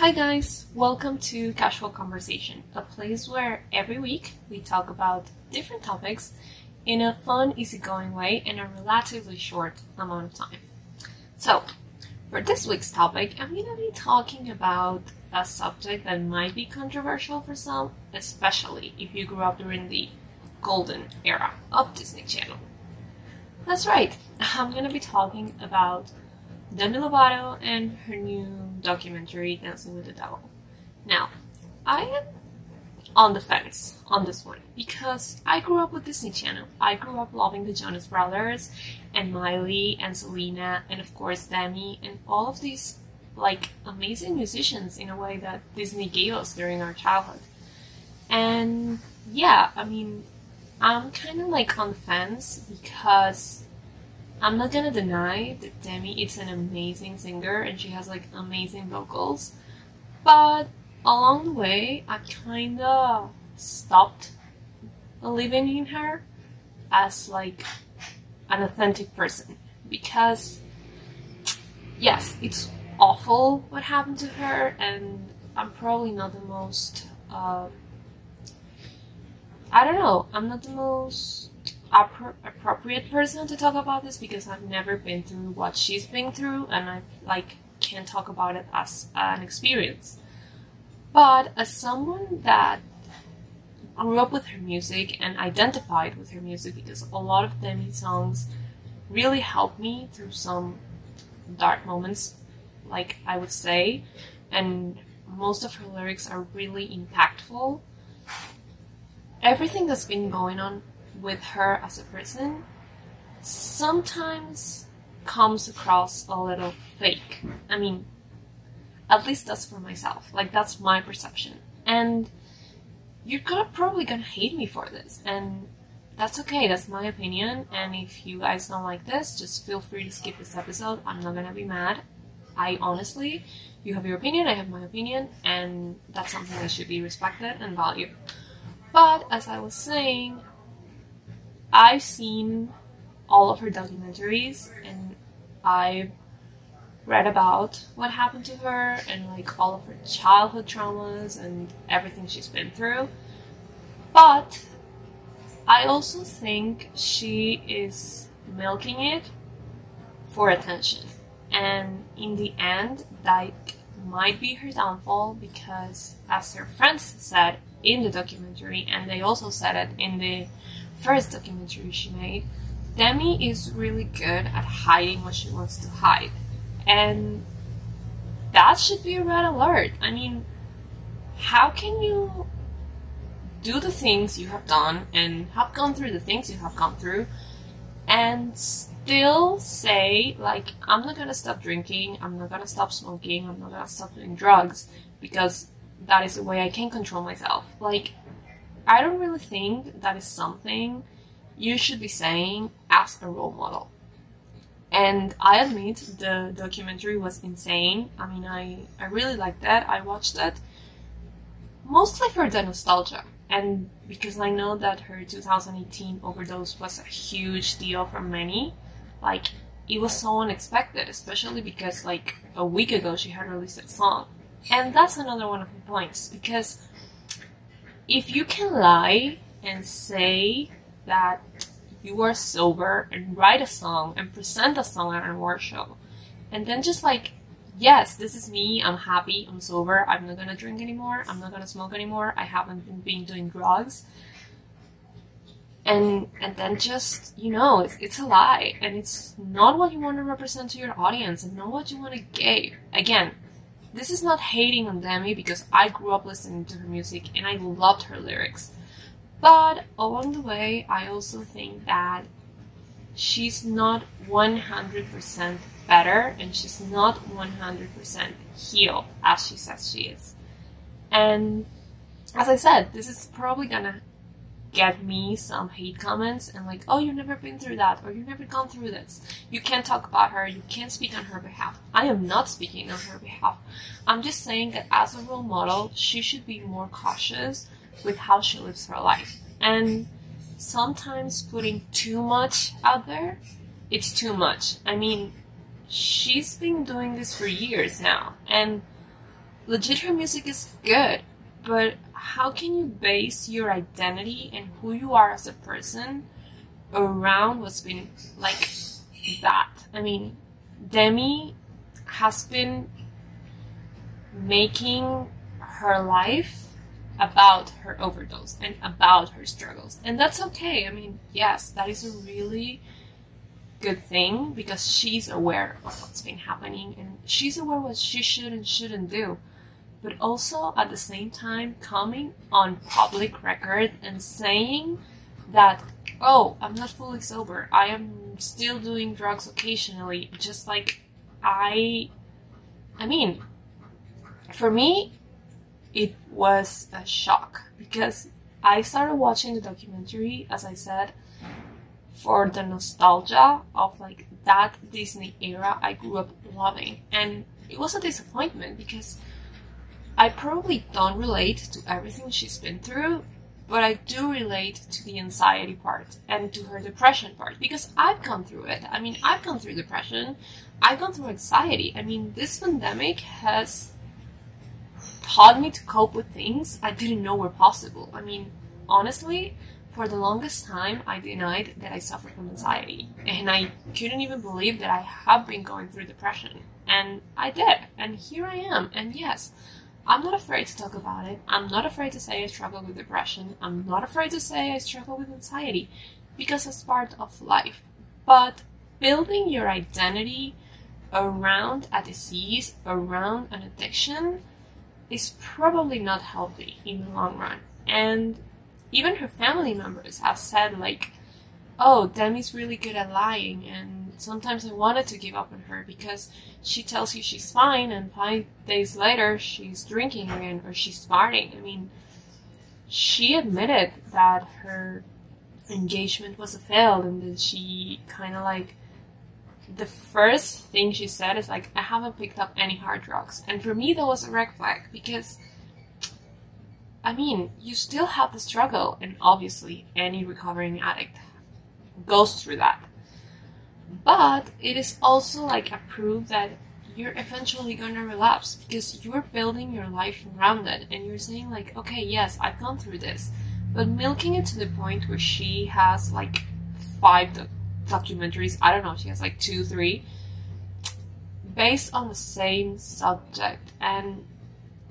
Hi guys, welcome to Casual Conversation, a place where every week we talk about different topics in a fun, easygoing way in a relatively short amount of time. So, for this week's topic, I'm going to be talking about a subject that might be controversial for some, especially if you grew up during the golden era of Disney Channel. That's right, I'm going to be talking about Demi Lovato and her new documentary, Dancing with the Devil. Now, I am on the fence on this one because I grew up with Disney Channel. I grew up loving the Jonas Brothers and Miley and Selena and of course Demi and all of these like amazing musicians in a way that Disney gave us during our childhood. And yeah, I mean, I'm kind of like on the fence because I'm not gonna deny that Demi is an amazing singer and she has like amazing vocals, but along the way, I kinda stopped believing in her as like an authentic person because yes, it's awful what happened to her, and I'm probably not the most. Uh, I don't know. I'm not the most appro- appropriate person to talk about this because I've never been through what she's been through, and I like can't talk about it as an experience. But as someone that grew up with her music and identified with her music because a lot of Demi songs really helped me through some dark moments, like I would say, and most of her lyrics are really impactful. Everything that's been going on with her as a person sometimes comes across a little fake. I mean, at least that's for myself. Like that's my perception. And you're gonna probably gonna hate me for this, and that's okay. That's my opinion. And if you guys don't like this, just feel free to skip this episode. I'm not gonna be mad. I honestly, you have your opinion, I have my opinion, and that's something that should be respected and valued. But as I was saying, I've seen all of her documentaries and I've read about what happened to her and like all of her childhood traumas and everything she's been through. But I also think she is milking it for attention. And in the end, that might be her downfall because, as her friends said in the documentary, and they also said it in the first documentary she made, Demi is really good at hiding what she wants to hide. And that should be a red alert. I mean, how can you do the things you have done and have gone through the things you have gone through and still say, like, I'm not gonna stop drinking, I'm not gonna stop smoking, I'm not gonna stop doing drugs because that is the way I can control myself. Like, I don't really think that is something you should be saying as a role model. And I admit the documentary was insane. I mean, I, I really liked that. I watched it mostly for the nostalgia and because I know that her 2018 overdose was a huge deal for many. Like, it was so unexpected, especially because, like, a week ago she had released a song. And that's another one of my points because if you can lie and say that you are sober and write a song and present a song at an award show, and then just like, yes, this is me, I'm happy, I'm sober, I'm not gonna drink anymore, I'm not gonna smoke anymore, I haven't been, been doing drugs. And and then just you know it's, it's a lie and it's not what you want to represent to your audience and not what you want to give. Again, this is not hating on Demi because I grew up listening to her music and I loved her lyrics. But along the way, I also think that she's not 100% better and she's not 100% healed as she says she is. And as I said, this is probably gonna get me some hate comments and like, oh, you've never been through that, or you've never gone through this. You can't talk about her, you can't speak on her behalf. I am not speaking on her behalf. I'm just saying that as a role model, she should be more cautious with how she lives her life. And sometimes putting too much out there, it's too much. I mean, she's been doing this for years now, and legit her music is good, but how can you base your identity and who you are as a person around what's been like that? I mean, Demi has been making her life about her overdose and about her struggles. And that's okay. I mean, yes, that is a really good thing because she's aware of what's been happening and she's aware of what she should and shouldn't do. But also at the same time coming on public record and saying that, oh, I'm not fully sober. I am still doing drugs occasionally, just like I I mean, for me, it was a shock because I started watching the documentary, as I said, for the nostalgia of like that Disney era I grew up loving. And it was a disappointment because I probably don't relate to everything she's been through, but I do relate to the anxiety part and to her depression part because I've gone through it. I mean, I've gone through depression, I've gone through anxiety. I mean, this pandemic has taught me to cope with things I didn't know were possible. I mean, honestly, for the longest time, I denied that I suffered from anxiety, and I couldn't even believe that I have been going through depression. And I did, and here I am. And yes, I'm not afraid to talk about it. I'm not afraid to say I struggle with depression. I'm not afraid to say I struggle with anxiety because it's part of life. But building your identity around a disease, around an addiction, is probably not healthy in the long run. And even her family members have said, like, oh, Demi's really good at lying, and sometimes I wanted to give up on her because she tells you she's fine, and five days later she's drinking again or she's farting. I mean, she admitted that her engagement was a fail, and that she kind of like the first thing she said is like, I haven't picked up any hard drugs. And for me, that was a red flag because, I mean, you still have the struggle, and obviously, any recovering addict goes through that. But it is also like a proof that you're eventually gonna relapse because you're building your life around it and you're saying, like, okay, yes, I've gone through this. But milking it to the point where she has like five documentaries. I don't know, she has like two, three, based on the same subject and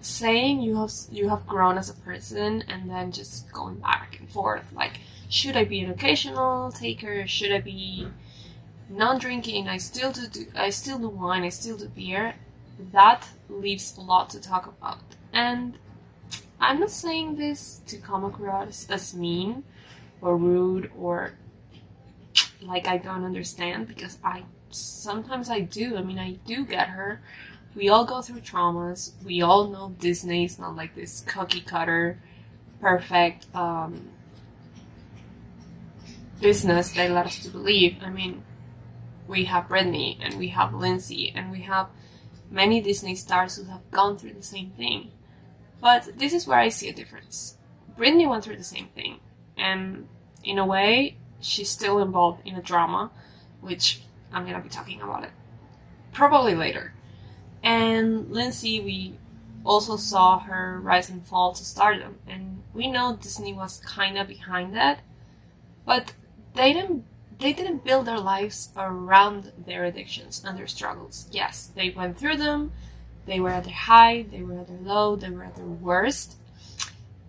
saying you have you have grown as a person and then just going back and forth like should I be an occasional taker should I be non-drinking I still do, do I still do wine I still do beer that leaves a lot to talk about and I'm not saying this to come across as mean or rude or like I don't understand because I sometimes I do. I mean, I do get her. We all go through traumas. We all know Disney is not like this cookie cutter, perfect um, business they let us to believe. I mean, we have Britney and we have Lindsay and we have many Disney stars who have gone through the same thing. But this is where I see a difference. Britney went through the same thing, and in a way, she's still involved in a drama, which I'm gonna be talking about it probably later. And Lindsay, we also saw her rise and fall to stardom, and we know Disney was kind of behind that, but they didn't. They didn't build their lives around their addictions and their struggles. Yes, they went through them. They were at their high, they were at their low, they were at their worst.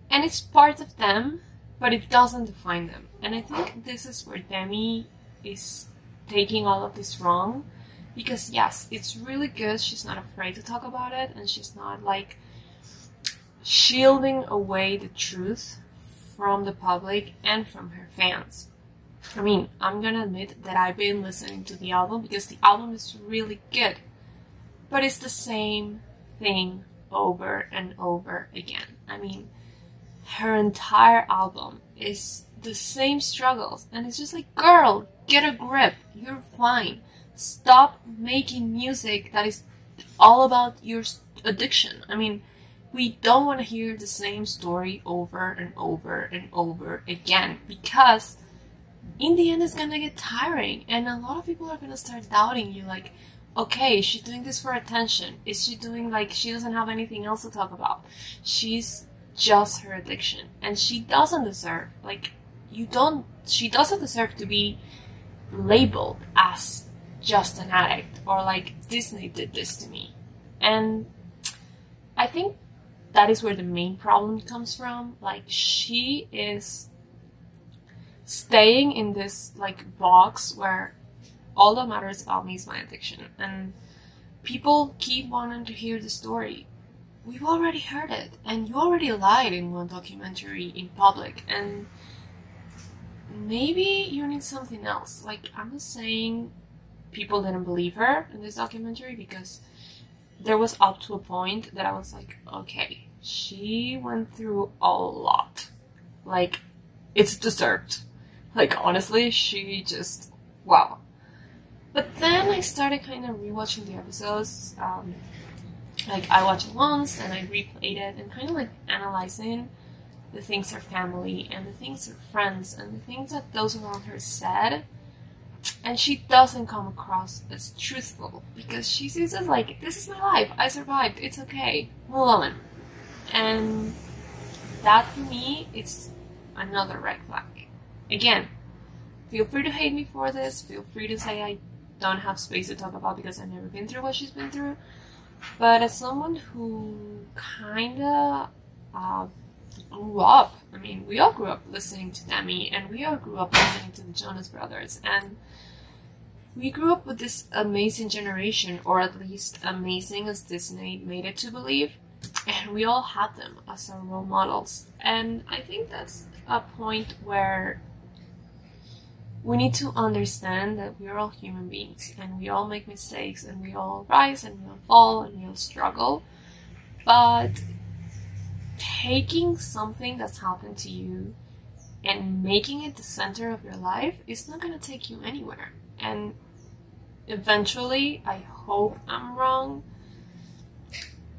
And it's part of them, but it doesn't define them. And I think this is where Demi is taking all of this wrong. Because, yes, it's really good. She's not afraid to talk about it, and she's not like shielding away the truth from the public and from her fans. I mean, I'm gonna admit that I've been listening to the album because the album is really good, but it's the same thing over and over again. I mean, her entire album is the same struggles. And it's just like, girl, get a grip. You're fine. Stop making music that is all about your addiction. I mean, we don't want to hear the same story over and over and over again because in the end it's gonna get tiring and a lot of people are gonna start doubting you like okay, is she doing this for attention? Is she doing like she doesn't have anything else to talk about? She's just her addiction. And she doesn't deserve, like, you don't, she doesn't deserve to be labeled as just an addict or like Disney did this to me. And I think that is where the main problem comes from. Like, she is staying in this like box where all that matters about me is my addiction. And people keep wanting to hear the story. We've already heard it. And you already lied in one documentary in public. And maybe you need something else. Like i'm not saying people didn't believe her in this documentary because there was up to a point that i was like okay she went through a lot. Like it's deserved like honestly she just wow but then i started kind of rewatching the episodes um, like I watched it once and I replayed it and kind of like analyzing the things her family and the things her friends and the things that those around her said. And she doesn't come across as truthful because she sees it like, this is my life, I survived, it's okay, move on. And that for me is another red flag. Again, feel free to hate me for this, feel free to say I don't have space to talk about because I've never been through what she's been through. But as someone who kind of uh, grew up, I mean, we all grew up listening to Demi, and we all grew up listening to the Jonas Brothers, and we grew up with this amazing generation, or at least amazing as Disney made it to believe, and we all had them as our role models. And I think that's a point where we need to understand that we are all human beings and we all make mistakes and we all rise and we all fall and we all struggle. But taking something that's happened to you and making it the center of your life is not going to take you anywhere. And eventually, I hope I'm wrong.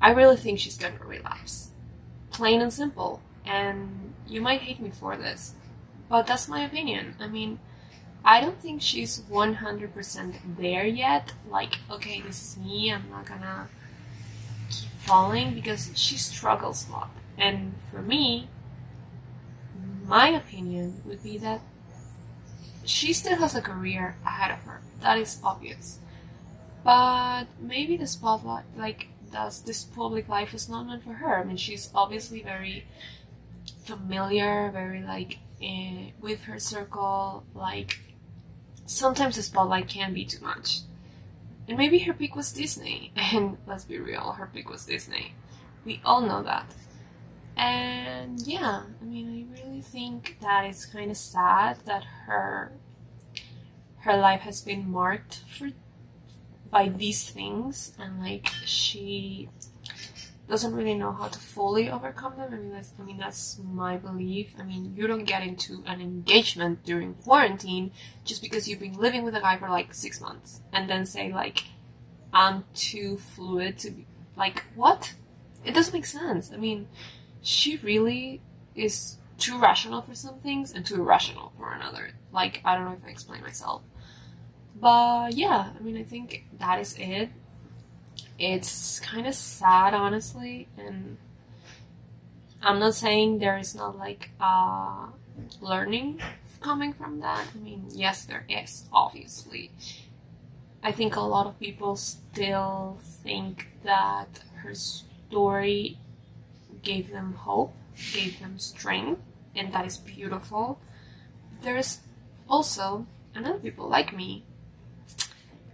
I really think she's going to relapse. Plain and simple. And you might hate me for this, but that's my opinion. I mean, I don't think she's 100% there yet. Like, okay, this is me, I'm not gonna keep falling because she struggles a lot. And for me, my opinion would be that she still has a career ahead of her. That is obvious. But maybe the spotlight, like, does this public life is not meant for her. I mean, she's obviously very familiar, very like eh, with her circle, like sometimes the spotlight can be too much. And maybe her pick was Disney. And let's be real, her pick was Disney. We all know that. And yeah, I mean, I really think that it's kind of sad that her her life has been marked for by these things and like she doesn't really know how to fully overcome them. I mean, that's I mean that's my belief. I mean, you don't get into an engagement during quarantine just because you've been living with a guy for like six months and then say like, I'm too fluid to be like what? It doesn't make sense. I mean, she really is too rational for some things and too irrational for another. Like I don't know if I explain myself. But yeah, I mean, I think that is it it's kind of sad, honestly, and I'm not saying there is not like learning coming from that. I mean, yes, there is, obviously. I think a lot of people still think that her story gave them hope, gave them strength, and that is beautiful. There's also another people like me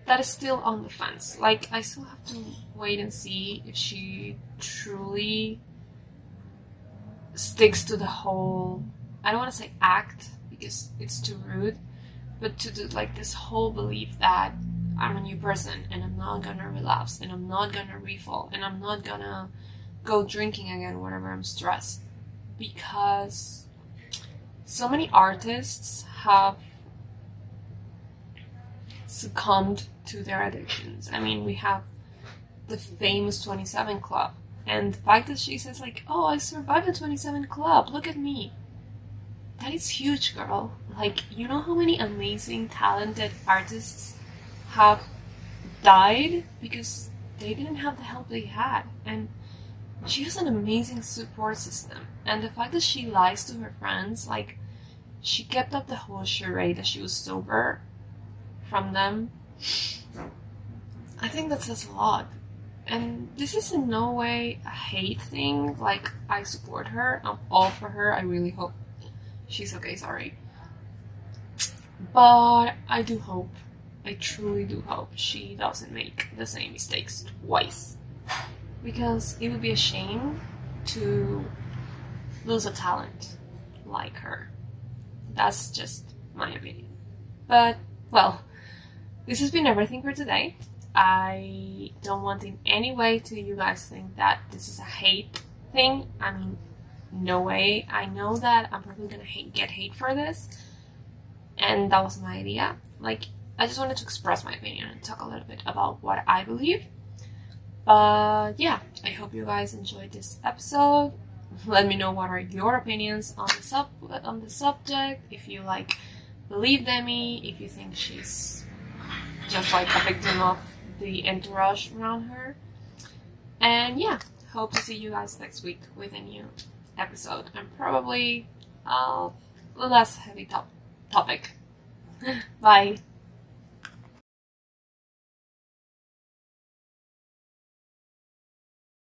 that is still on the fence. Like, I still have to wait and see if she truly sticks to the whole. I don't want to say act because it's too rude, but to do like this whole belief that I'm a new person and I'm not gonna relapse and I'm not gonna refall and I'm not gonna go drinking again whenever I'm stressed. Because so many artists have succumbed to their addictions. I mean, we have the famous 27 Club. And the fact that she says, like, oh, I survived the 27 Club, look at me. That is huge, girl. Like, you know how many amazing, talented artists have died because they didn't have the help they had. And she has an amazing support system. And the fact that she lies to her friends, like, she kept up the whole charade that she was sober from them. I think that says a lot. And this is in no way a hate thing. Like, I support her. I'm all for her. I really hope she's okay. Sorry. But I do hope, I truly do hope she doesn't make the same mistakes twice. Because it would be a shame to lose a talent like her. That's just my opinion. But, well, this has been everything for today. I don't want in any way to you guys think that this is a hate thing. I mean, no way. I know that I'm probably gonna hate, get hate for this, and that was my idea. Like, I just wanted to express my opinion and talk a little bit about what I believe. But yeah, I hope you guys enjoyed this episode. Let me know what are your opinions on the sub on the subject. If you like believe Demi, if you think she's just like a victim of the entourage around her. And yeah, hope to see you guys next week with a new episode and probably a less heavy top- topic. Bye.